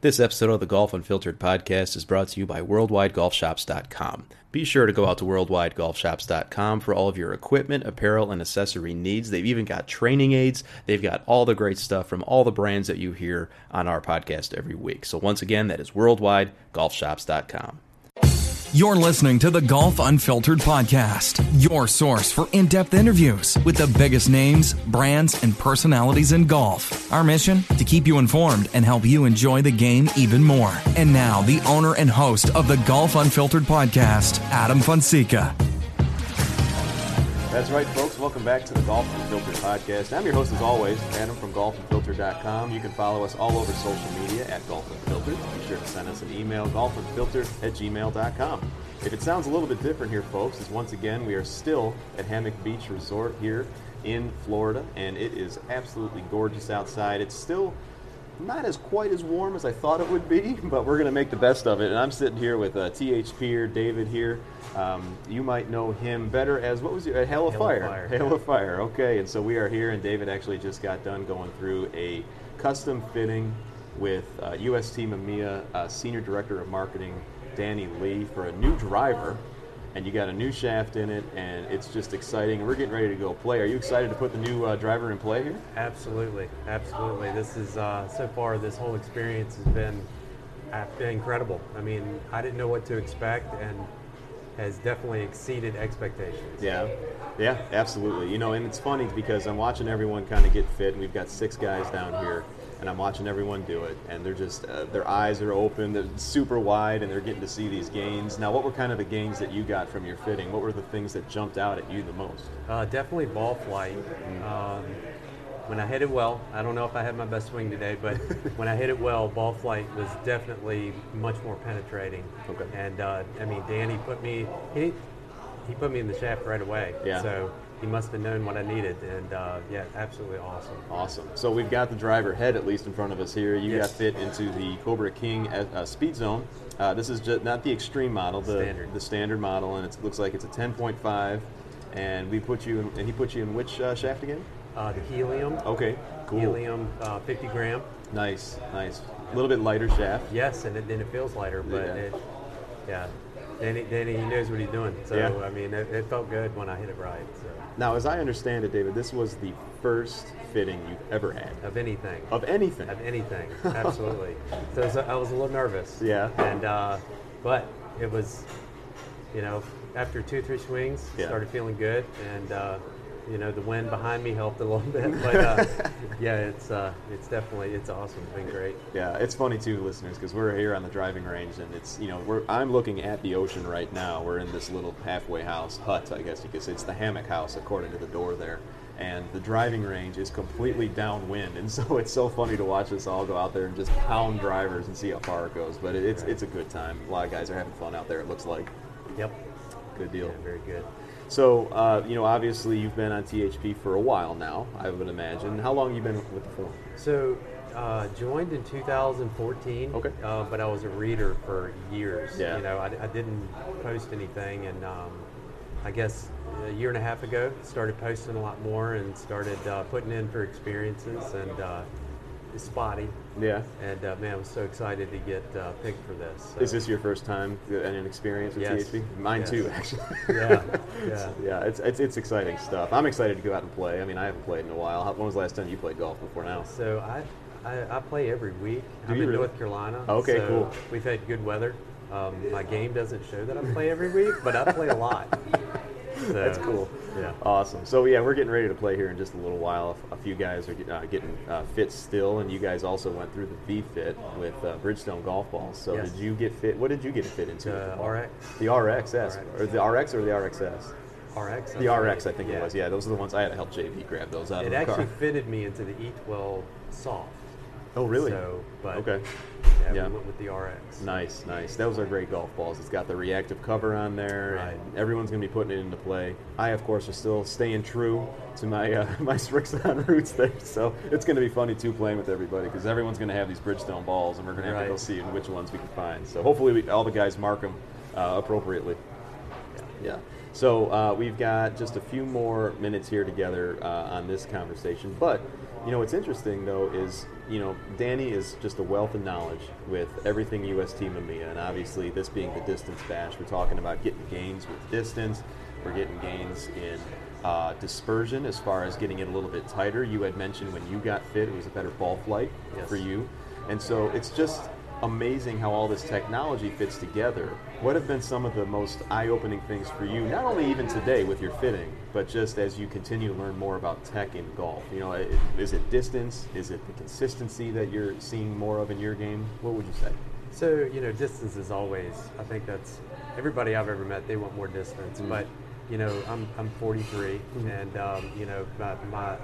This episode of the Golf Unfiltered podcast is brought to you by WorldwideGolfShops.com. Be sure to go out to WorldwideGolfShops.com for all of your equipment, apparel, and accessory needs. They've even got training aids. They've got all the great stuff from all the brands that you hear on our podcast every week. So, once again, that is WorldwideGolfShops.com. You're listening to the Golf Unfiltered podcast, your source for in depth interviews with the biggest names, brands, and personalities in golf. Our mission? To keep you informed and help you enjoy the game even more. And now, the owner and host of the Golf Unfiltered podcast, Adam Fonseca. That's right, folks. Welcome back to the Golf Unfiltered podcast. I'm your host, as always, Adam from golfunfiltered.com. You can follow us all over social media at Golf Unfiltered. Be sure to send us an email, golfunfiltered at gmail.com. If it sounds a little bit different here, folks, is once again, we are still at Hammock Beach Resort here in Florida, and it is absolutely gorgeous outside. It's still not as quite as warm as I thought it would be, but we're going to make the best of it. And I'm sitting here with uh, THP here, David here. Um, you might know him better as what was your uh, Hail of Hail Fire? Fire, Hail yeah. of Fire. Okay, and so we are here, and David actually just got done going through a custom fitting with uh, UST Mamiya uh, Senior Director of Marketing Danny Lee for a new driver. And you got a new shaft in it, and it's just exciting. We're getting ready to go play. Are you excited to put the new uh, driver in play here? Absolutely, absolutely. This is uh, so far. This whole experience has been, uh, been incredible. I mean, I didn't know what to expect, and has definitely exceeded expectations. Yeah, yeah, absolutely. You know, and it's funny because I'm watching everyone kind of get fit, and we've got six guys down here, and I'm watching everyone do it, and they're just uh, their eyes are open, they're super wide, and they're getting to see these gains. Now, what were kind of the gains that you got from your fitting? What were the things that jumped out at you the most? Uh, definitely ball flight. Um, when I hit it well, I don't know if I had my best swing today, but when I hit it well, ball flight was definitely much more penetrating. Okay. And uh, I mean, Danny put me he he put me in the shaft right away. Yeah. So he must have known what I needed, and uh, yeah, absolutely awesome. Awesome. So we've got the driver head at least in front of us here. You Yes. got fit into the Cobra King uh, uh, Speed Zone. Uh, this is just not the extreme model, the Standard. the standard model, and it looks like it's a 10.5. And we put you in, and he put you in which uh, shaft again? Uh, the helium. Okay, cool. Helium, uh, 50 gram. Nice, nice. A little bit lighter shaft. Yes, and it, then it feels lighter, but Yeah. it, yeah. Danny, Danny, he knows what he's doing. So Yeah. I mean, it, it felt good when I hit it right. So Now, as I understand it, David, this was the first fitting you've ever had of anything, of anything. of anything, absolutely. so I was, I was a little nervous. Yeah. And uh, but it was, you know, after two three swings, Yeah. started feeling good, and uh, you know the wind behind me helped a little bit. But uh, yeah, it's uh, it's definitely it's awesome. It's been great. Yeah, it's funny too, listeners, because we're here on the driving range, and it's you know we're I'm looking at the ocean right now. We're in this little halfway house hut, I guess you could say. It's the hammock house, according to the door there, and the driving range is completely downwind, and so it's so funny to watch us all go out there and just pound drivers and see how far it goes. But it, it's it's a good time. A lot of guys are having fun out there. It looks like Yep. good deal. Yeah, very good. So uh, you know, obviously you've been on THP for a while now. I would imagine. How long you been with the form? So, uh, joined in 2014. Okay. Uh, but I was a reader for years. Yeah. You know, I, I didn't post anything, and um, I guess a year and a half ago started posting a lot more and started uh, putting in for experiences and it's spotty. Yeah. And uh, man, I was so excited to get uh, picked for this. So, Is this your first time and an experience with Yes. THP? Mine Yes. too, actually. Yeah, yeah. yeah. It's, it's it's exciting stuff. I'm excited to go out and play. I mean, I haven't played in a while. How, when was the last time you played golf before now? So I, I, I play every week. Do I'm in really? North Carolina. Okay, so cool. We've had good weather. Um, my game doesn't show that I play every week, but I play a lot. So, That's cool. Yeah. Awesome. So yeah, we're getting ready to play here in just a little while. A few guys are get- uh, getting uh, fit still, and you guys also went through the V Fit with uh, Bridgestone golf balls. So Yes. did you get fit? What did you get fit into? The RX. The RXS, RX. or the RX or the RXS? RX. The RX, I think it was. Yeah, those are the ones I had to help JV grab those out It of the actually car. fitted me into the E12 soft. Oh, really? So, but Okay. Yeah, Yeah. we went with the RX. Nice, nice. Those are great golf balls. It's got the reactive cover on there, Right. and everyone's going to be putting it into play. I, of course, are still staying true to my uh, my Srixon roots there, so it's going to be funny too playing with everybody because everyone's going to have these Bridgestone balls, and we're going to have to go Right. see which ones we can find. So hopefully, we, all the guys mark them uh, appropriately. Yeah. So uh, we've got just a few more minutes here together uh, on this conversation. But, you know, what's interesting, though, is, you know, Danny is just a wealth of knowledge with everything UST Mamiya. And obviously, this being the distance bash, we're talking about getting gains with distance. We're getting gains in uh, dispersion as far as getting it a little bit tighter. You had mentioned when you got fit, it was a better ball flight Yes. for you. And so it's just amazing how all this technology fits together. What have been some of the most eye-opening things for you, not only even today with your fitting, but just as you continue to learn more about tech in golf? You know, is it distance? Is it the consistency that you're seeing more of in your game? What would you say? So, you know, distance is always, I think that's, everybody I've ever met, they want more distance. Mm. But, you know, I'm, I'm 43, and, um, you know, my, my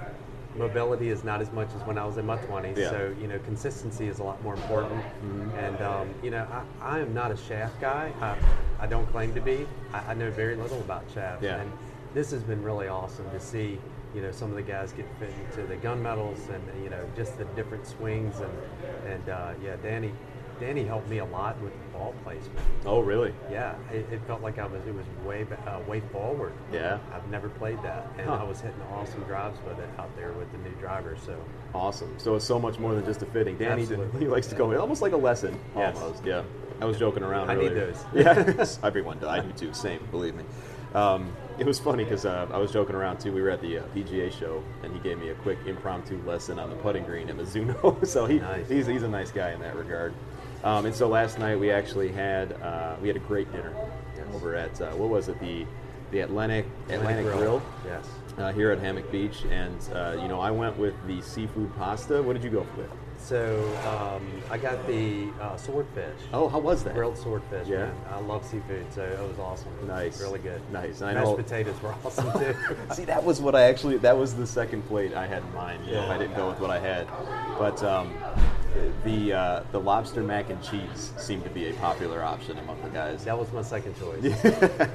mobility is not as much as when I was in my 20s. Yeah. So, you know, consistency is a lot more important. And, um, you know, I, I am not a shaft guy. I, I don't claim to be. I, I know very little about shafts. Yeah. And this has been really awesome to see, you know, some of the guys get fit into the gunmetals and, you know, just the different swings. And, and uh, yeah, Danny, Danny helped me a lot with the ball placement. Oh, really? Yeah, it, it felt like I was, it was way, uh, way forward. Yeah. I've never played that. And Huh. I was hitting awesome drives with it out there with the new driver. So, Awesome. So it's so much more than just a fitting. Danny, Absolutely. he likes to go almost like a lesson. Yes. Almost, yeah. I was joking around. I need earlier. those. Yeah, everyone does. I do too. Same, believe me. Um, it was funny because uh, I was joking around too. We were at the uh, PGA show, and he gave me a quick impromptu lesson on the putting green at Mizuno. so he, Nice. he's, he's a nice guy in that regard. Um, and so last night we actually had uh, we had a great dinner over at uh, what was it the the Atlantic Atlantic Grill Yes. uh, here at Hammock Beach, and uh, you know I went with the seafood pasta. What did you go with? So um, I got the uh, swordfish. Oh, how was that? Grilled swordfish, Yeah. man. I love seafood, so it was awesome. Nice. Really good. Nice. And I Mashed potatoes were awesome too. See, that was what I actually. That was the second plate I had in mind. You know, I didn't go with what I had, but um, the uh, the lobster mac and cheese seemed to be a popular option among the guys. that was my second choice.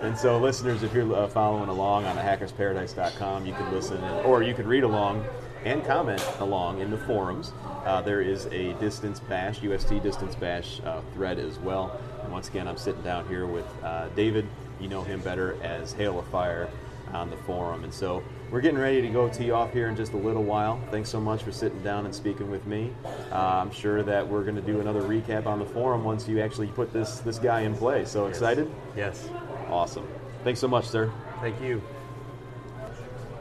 And so, listeners, if you're uh, following along on hackersparadise.com, you can listen and, or you can read along and comment along in the forums. Uh, there is a distance bash, UST distance bash uh, thread as well. And once again, I'm sitting down here with uh, David. You know him better as Hail of Fire on the forum. And so we're getting ready to go tee off here in just a little while. Thanks so much for sitting down and speaking with me. Uh, I'm sure that we're going to do another recap on the forum once you actually put this this guy in play. So excited? yes. Awesome. Thanks so much, sir. Thank you.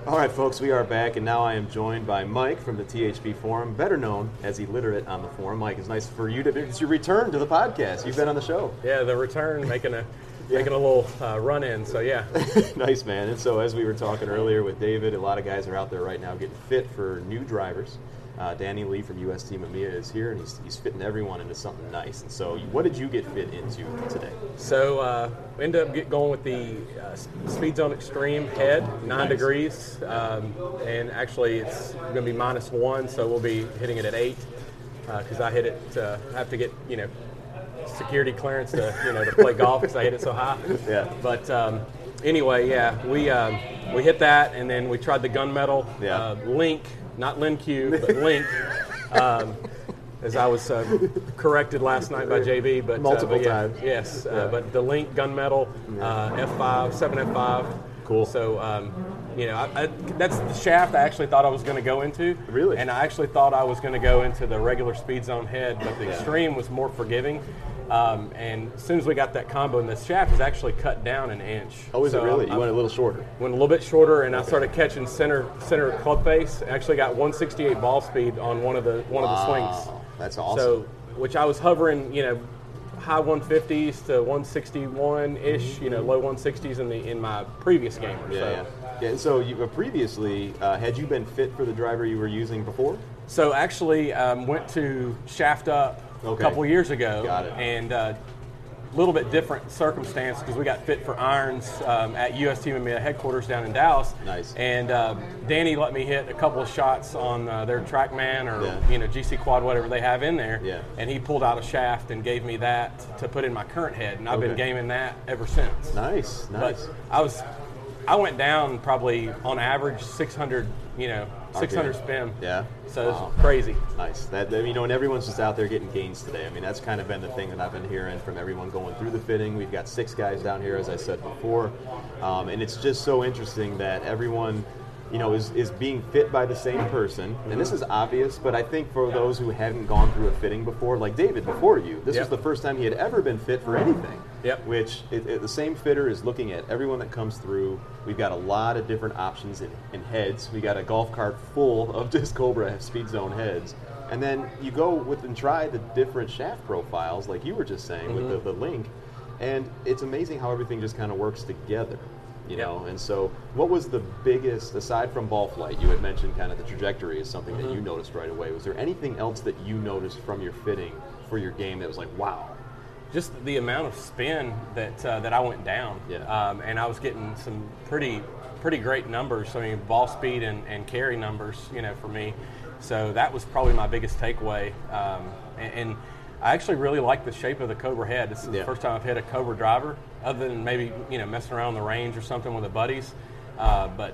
All right, folks, we are back, and now I am joined by Mike from the THP Forum, better known as Illiterate on the forum. Mike, it's nice for you to it's your return to the podcast. You've been on the show. Yeah, the return making a making a little uh, run in. So yeah, nice, man. And so, as we were talking earlier with David, a lot of guys are out there right now getting fit for new drivers. Uh, Danny Lee from UST Mamiya is here, and he's, he's fitting everyone into something nice. And so, what did you get fit into today? so uh, we ended up get going with the uh, Speed Zone Extreme head, nine Nice. degrees, um, and actually it's going to be minus one, so we'll be hitting it at eight because I hit it. Uh, I have to get you know security clearance to you know to play golf because I hit it so high. Yeah. But um, anyway, yeah, we um, we hit that, and then we tried the gunmetal Yeah. uh, Link, not Lin Q, but Link. Um, as I was uh, corrected last night by JB, but uh, Multiple but yeah, times. Yes, Yeah. uh, but the Link gunmetal uh, F5, 7F5. Cool. So, um, you know, I, I, that's the shaft I actually thought I was going to go into. Really? And I actually thought I was going to go into the regular Speed Zone head, but the Yeah. Extreme was more forgiving. Um, and as soon as we got that combo, and the shaft is actually cut down an inch. Oh, is So it really? I- You went a little shorter. went a little bit shorter, and I started catching center center club face. Actually, got 168 ball speed on one of the one of the swings. Wow, that's awesome. So, which I was hovering, you know, high 150s to 161 ish, you know, low 160s in the in my previous game. Yeah, so. yeah. Yeah and so, you, uh, previously, uh, had you been fit for the driver you were using before? So actually, um, went to Shaft Up Okay. a couple years ago, Got it. and uh, little bit different circumstance because we got fit for irons um, at USTMA headquarters down in Dallas. Nice. And uh, Danny let me hit a couple of shots on uh, their TrackMan or Yeah. you know GC Quad, whatever they have in there. Yeah. And he pulled out a shaft and gave me that to put in my current head, and I've been gaming that ever since. Nice, nice. But I was, I went down probably on average 600, you know, 600 RPM. spin. Yeah. So Wow. it's crazy. Nice. That you know, and everyone's just out there getting gains today. I mean, that's kind of been the thing that I've been hearing from everyone going through the fitting. We've got six guys down here, as I said before, um, and it's just so interesting that everyone, you know, is, is being fit by the same person. And this is obvious, but I think for those who haven't gone through a fitting before, like David before you, this was the first time he had ever been fit for anything. Yep. Which it, it- the same fitter is looking at everyone that comes through. We've got a lot of different options in, in heads. We got a golf cart full of Disc Cobra Speed Zone heads. And then you go with and try the different shaft profiles, like you were just saying with the, mm-hmm. the link, and it's amazing how everything just kind of works together, you Yep. know. And so, what was the biggest, aside from ball flight? You had mentioned kind of the trajectory is something that you mm-hmm. noticed right away. Was there anything else that you noticed from your fitting for your game that was like, wow? Just the amount of spin that uh, that I went down. Yeah. Um, and I was getting some pretty pretty great numbers. I mean, ball speed and, and carry numbers, you know, for me. So that was probably my biggest takeaway. Um, and, and I actually really like the shape of the Cobra head. This is Yeah. the first time I've hit a Cobra driver, other than maybe you know messing around on the range or something with the buddies. Uh, but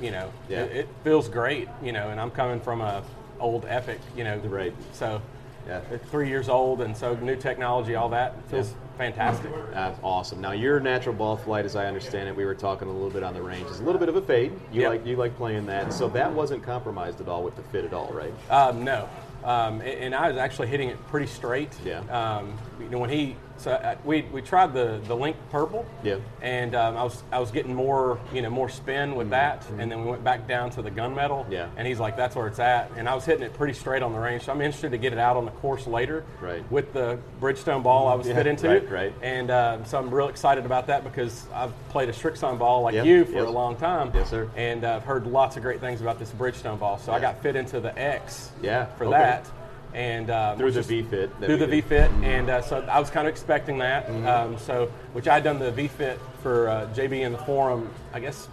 you know, Yeah. it, it feels great. You know, and I'm coming from a old Epic. You know, Right. So Yeah. it's three years old, and so new technology, all that feels fantastic. That's awesome. Now your natural ball flight, as I understand it, we were talking a little bit on the range, is a little bit of a fade. You Yep. like you like playing that, so that wasn't compromised at all with the fit at all, right? Um, no, um, and I was actually hitting it pretty straight. Yeah. Um, you know when he so uh, we we tried the the link purple. Yeah. And um, I was I was getting more you know more spin with that, and then we went back down to the gunmetal. Mm-hmm. Yeah. And he's like, that's where it's at, and I was hitting it pretty straight on the range. So I'm interested to get it out on the course later. Right. With the Bridgestone ball I was Yeah, fit into. right, right. And uh, so I'm real excited about that because I've played a Strixon ball like Yep, you for yes. a long time. Yes, sir. And uh, I've heard lots of great things about this Bridgestone ball. So I got fit into the X Yeah, for okay. that. And um, Through the V-Fit through the. V-Fit, and uh, so I was kind of expecting that. Mm-hmm. Um, so, which I'd done the V-Fit for uh, JB in the forum, I guess,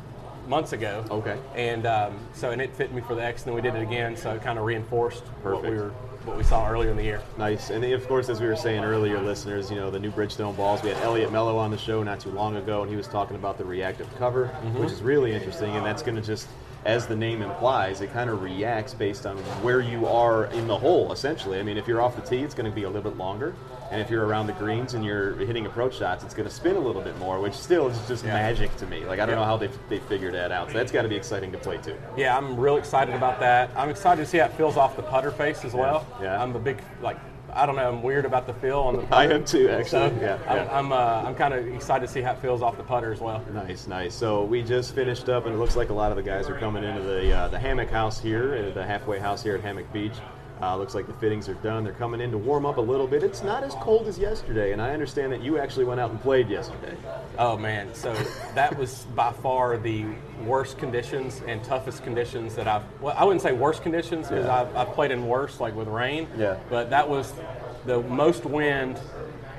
months ago. Okay. And um, so, and it fit me for the X, and then we did it again, so it kind of reinforced what we were, what we saw earlier in the year. Nice. And of course, as we were saying earlier, listeners, you know, the new Bridgestone balls. We had Elliot Mello on the show not too long ago, and he was talking about the reactive cover, Mm-hmm. which is really interesting. And that's going to just, as the name implies, it kind of reacts based on where you are in the hole, essentially. I mean, if you're off the tee, it's going to be a little bit longer. And if you're around the greens and you're hitting approach shots, it's going to spin a little bit more, which still is just Yeah. magic to me. Like, I don't Yeah. know how they, they figured that out. So that's got to be exciting to play, too. Yeah, I'm real excited about that. I'm excited to see how it feels off the putter face as well. yeah. I'm a big like. I don't know. I'm weird about the feel on the. Putter. I am too, actually. So yeah, I'm, yeah. I'm, uh, I'm kind of excited to see how it feels off the putter as well. Nice, nice. So we just finished up, and it looks like a lot of the guys are coming into the uh, the hammock house here, uh, the halfway house here at Hammock Beach. Uh, looks like the fittings are done. They're coming in to warm up a little bit. It's not as cold as yesterday, and I understand that you actually went out and played yesterday. Oh man, so that was by far the worst conditions and toughest conditions that I've. Well, I wouldn't say worst conditions because Yeah. I've, I've played in worse, like with rain. Yeah. But that was the most wind,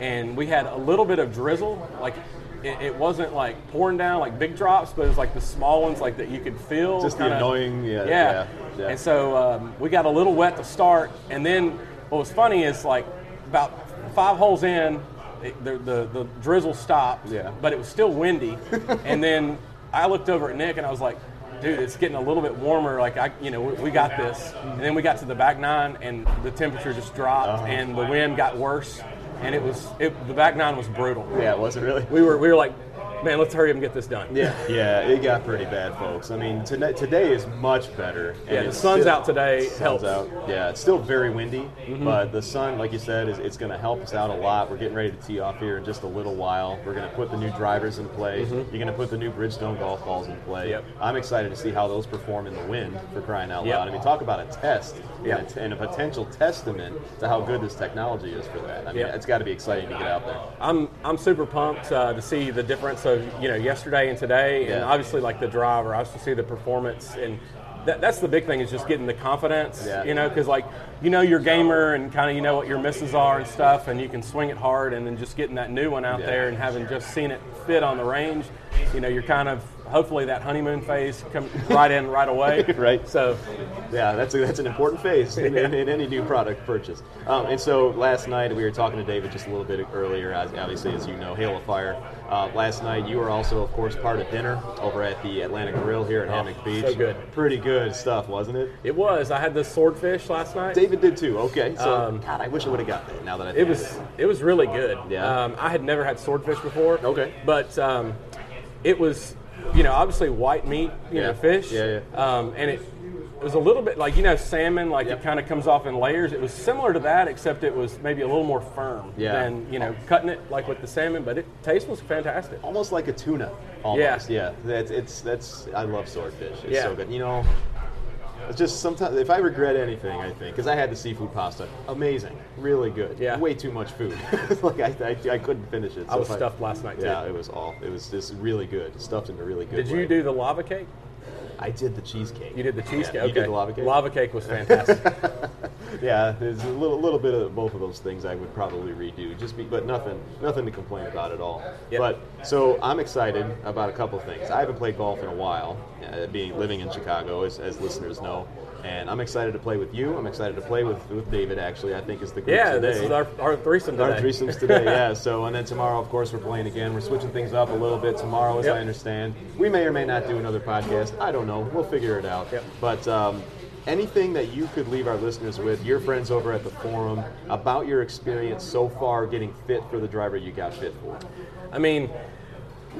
and we had a little bit of drizzle. Like it, it wasn't like pouring down like big drops, but it was like the small ones, like that you could feel. Just the kinda- annoying- yeah, Yeah. yeah, yeah. And so um, we got a little wet to start, and then what was funny is like about five holes in, it, the, the the drizzle stopped. Yeah. But it was still windy, and then I looked over at Nick and I was like, "Dude, it's getting a little bit warmer. Like I, you know, we, we got this." And then we got to the back nine, and the temperature just dropped, Uh-huh. and the wind got worse, and it was it, the back nine was brutal. Yeah, it was it really? We were we were like, "Man, let's hurry up and get this done." Yeah, yeah, it got pretty bad, folks. I mean, today, today is much better. and Yeah, the sun's still- out today Sun's helps. out. Yeah, it's still very windy, Mm-hmm. but the sun, like you said, is it's going to help us out a lot. We're getting ready to tee off here in just a little while. We're going to put the new drivers in play. You're going to put the new Bridgestone golf balls in play. Mm-hmm. Yep. I'm excited to see how those perform in the wind for crying out Yep. loud. I mean, talk about a test Yeah. and, a, and a potential testament to how good this technology is for that. I mean, Yeah. it's got to be exciting to get out there. I'm I'm super pumped uh, to see the difference of you know yesterday and today, and Yeah. obviously like the driver. I to see the performance and that, that's the big thing is just getting the confidence, Yeah. you know, because like you know your gamer and kind of you know what your misses are and stuff, and you can swing it hard, and then just getting that new one out there and having just seen it fit on the range, you know, you're kind of hopefully that honeymoon phase come right in right away, Right. So Yeah, that's a, that's an important phase in, in, in any new product purchase. Um, and so last night we were talking to David just a little bit earlier. Obviously, as you know, Hail of Fire. Uh, last night you were also, of course, part of dinner over at the Atlantic Grill here in Hammock Beach. Oh, so good. Pretty good stuff, wasn't it? it was. I had the swordfish last night. David did too. Okay, so Um, God, I wish I would have got that. Now that I It was of it was really good. Yeah. Um, I had never had swordfish before. Okay. But um, it was, you know, obviously white meat, you Yeah. know, fish. Yeah, Um, and it, it was a little bit like you know salmon, like Yep. it kind of comes off in layers. It was similar to that, except it was maybe a little more firm Yeah. than you know cutting it like with the salmon. But it taste was fantastic. almost like a tuna. Almost, yeah. That's it's that's I love swordfish. It's Yeah. so good. You know, it's just sometimes if I regret anything, I think because I had the seafood pasta, amazing, really good. Yeah. way too much food. like I, I, I couldn't finish it. I was stuffed last night, too. Yeah, it was all. It was just really good, stuffed into really good. Did you do the lava cake? I did the cheesecake. You did the cheesecake. Yeah, okay. You did the lava cake. Lava cake was fantastic. Yeah, there's a little, little bit of both of those things I would probably redo, just be, but nothing, nothing to complain about at all. Yep. But so I'm excited about a couple of things. I haven't played golf in a while, uh, being living in Chicago, as, as listeners know, and I'm excited to play with you. I'm excited to play with, with David. Actually, I think is the group yeah, today. this is our, our threesome today. Our threesomes today, yeah. So, and then tomorrow, of course, we're playing again. We're switching things up a little bit tomorrow, as Yep. I understand. We may or may not do another podcast. I don't know. We'll figure it out. Yep. But um, anything that you could leave our listeners with, your friends over at the forum, about your experience so far getting fit for the driver you got fit for. I mean,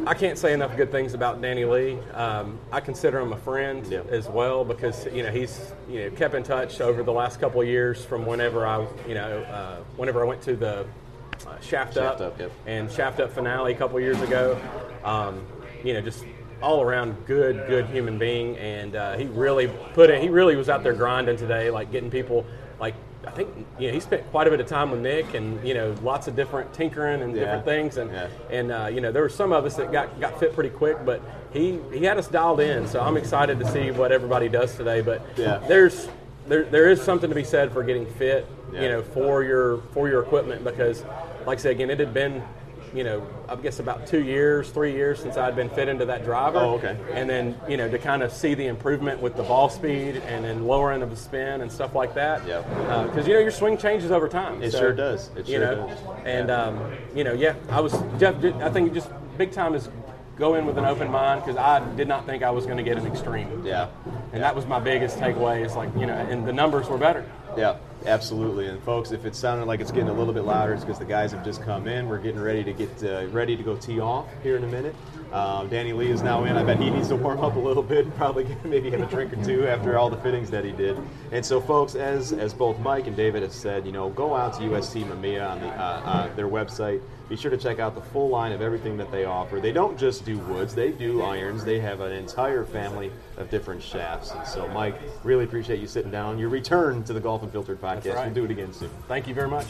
I can't say enough good things about Danny Lee. Um, I consider him a friend Yeah. as well because you know he's you know kept in touch over the last couple of years from whenever I you know uh, whenever I went to the uh, Shaft, Shaft Up, Up, yep. and Shaft Up finale a couple of years ago. Um, you know, just all around good, good human being, and uh, he really put it. He really was out there grinding today, like getting people think you know he spent quite a bit of time with Nick, and you know lots of different tinkering and Yeah. different things, and Yeah. and uh, you know there were some of us that got, got fit pretty quick, but he he had us dialed in. So I'm excited to see what everybody does today. But Yeah. there's there, there is something to be said for getting fit, you know, for your for your equipment because, like I said again, it had been. You know, I guess about two years, three years since I'd been fit into that driver. Oh, okay. And then, you know, to kind of see the improvement with the ball speed and then lowering of the spin and stuff like that. Yep. Because, you know, your swing changes over time. It So, sure does. It sure know, does. And, Yeah. um, you know, yeah, I was, Jeff, I think just big time is go in with an open mind because I did not think I was going to get an extreme. Yeah. And that was my biggest takeaway is like, you know, and the numbers were better. Yeah, absolutely. And folks, if it sounded like it's getting a little bit louder, it's because the guys have just come in. We're getting ready to get uh, ready to go tee off here in a minute. Um, Danny Lee is now in. I bet he needs to warm up a little bit and probably maybe have a drink or two after all the fittings that he did. And so, folks, as as both Mike and David have said, you know, go out to UST Mamiya on the, uh, uh, their website. Be sure to check out the full line of everything that they offer. They don't just do woods; they do irons. They have an entire family of different shafts. And so, Mike, really appreciate you sitting down. Your return to the Golf Unfiltered podcast. right. We'll do it again soon. Thank you very much.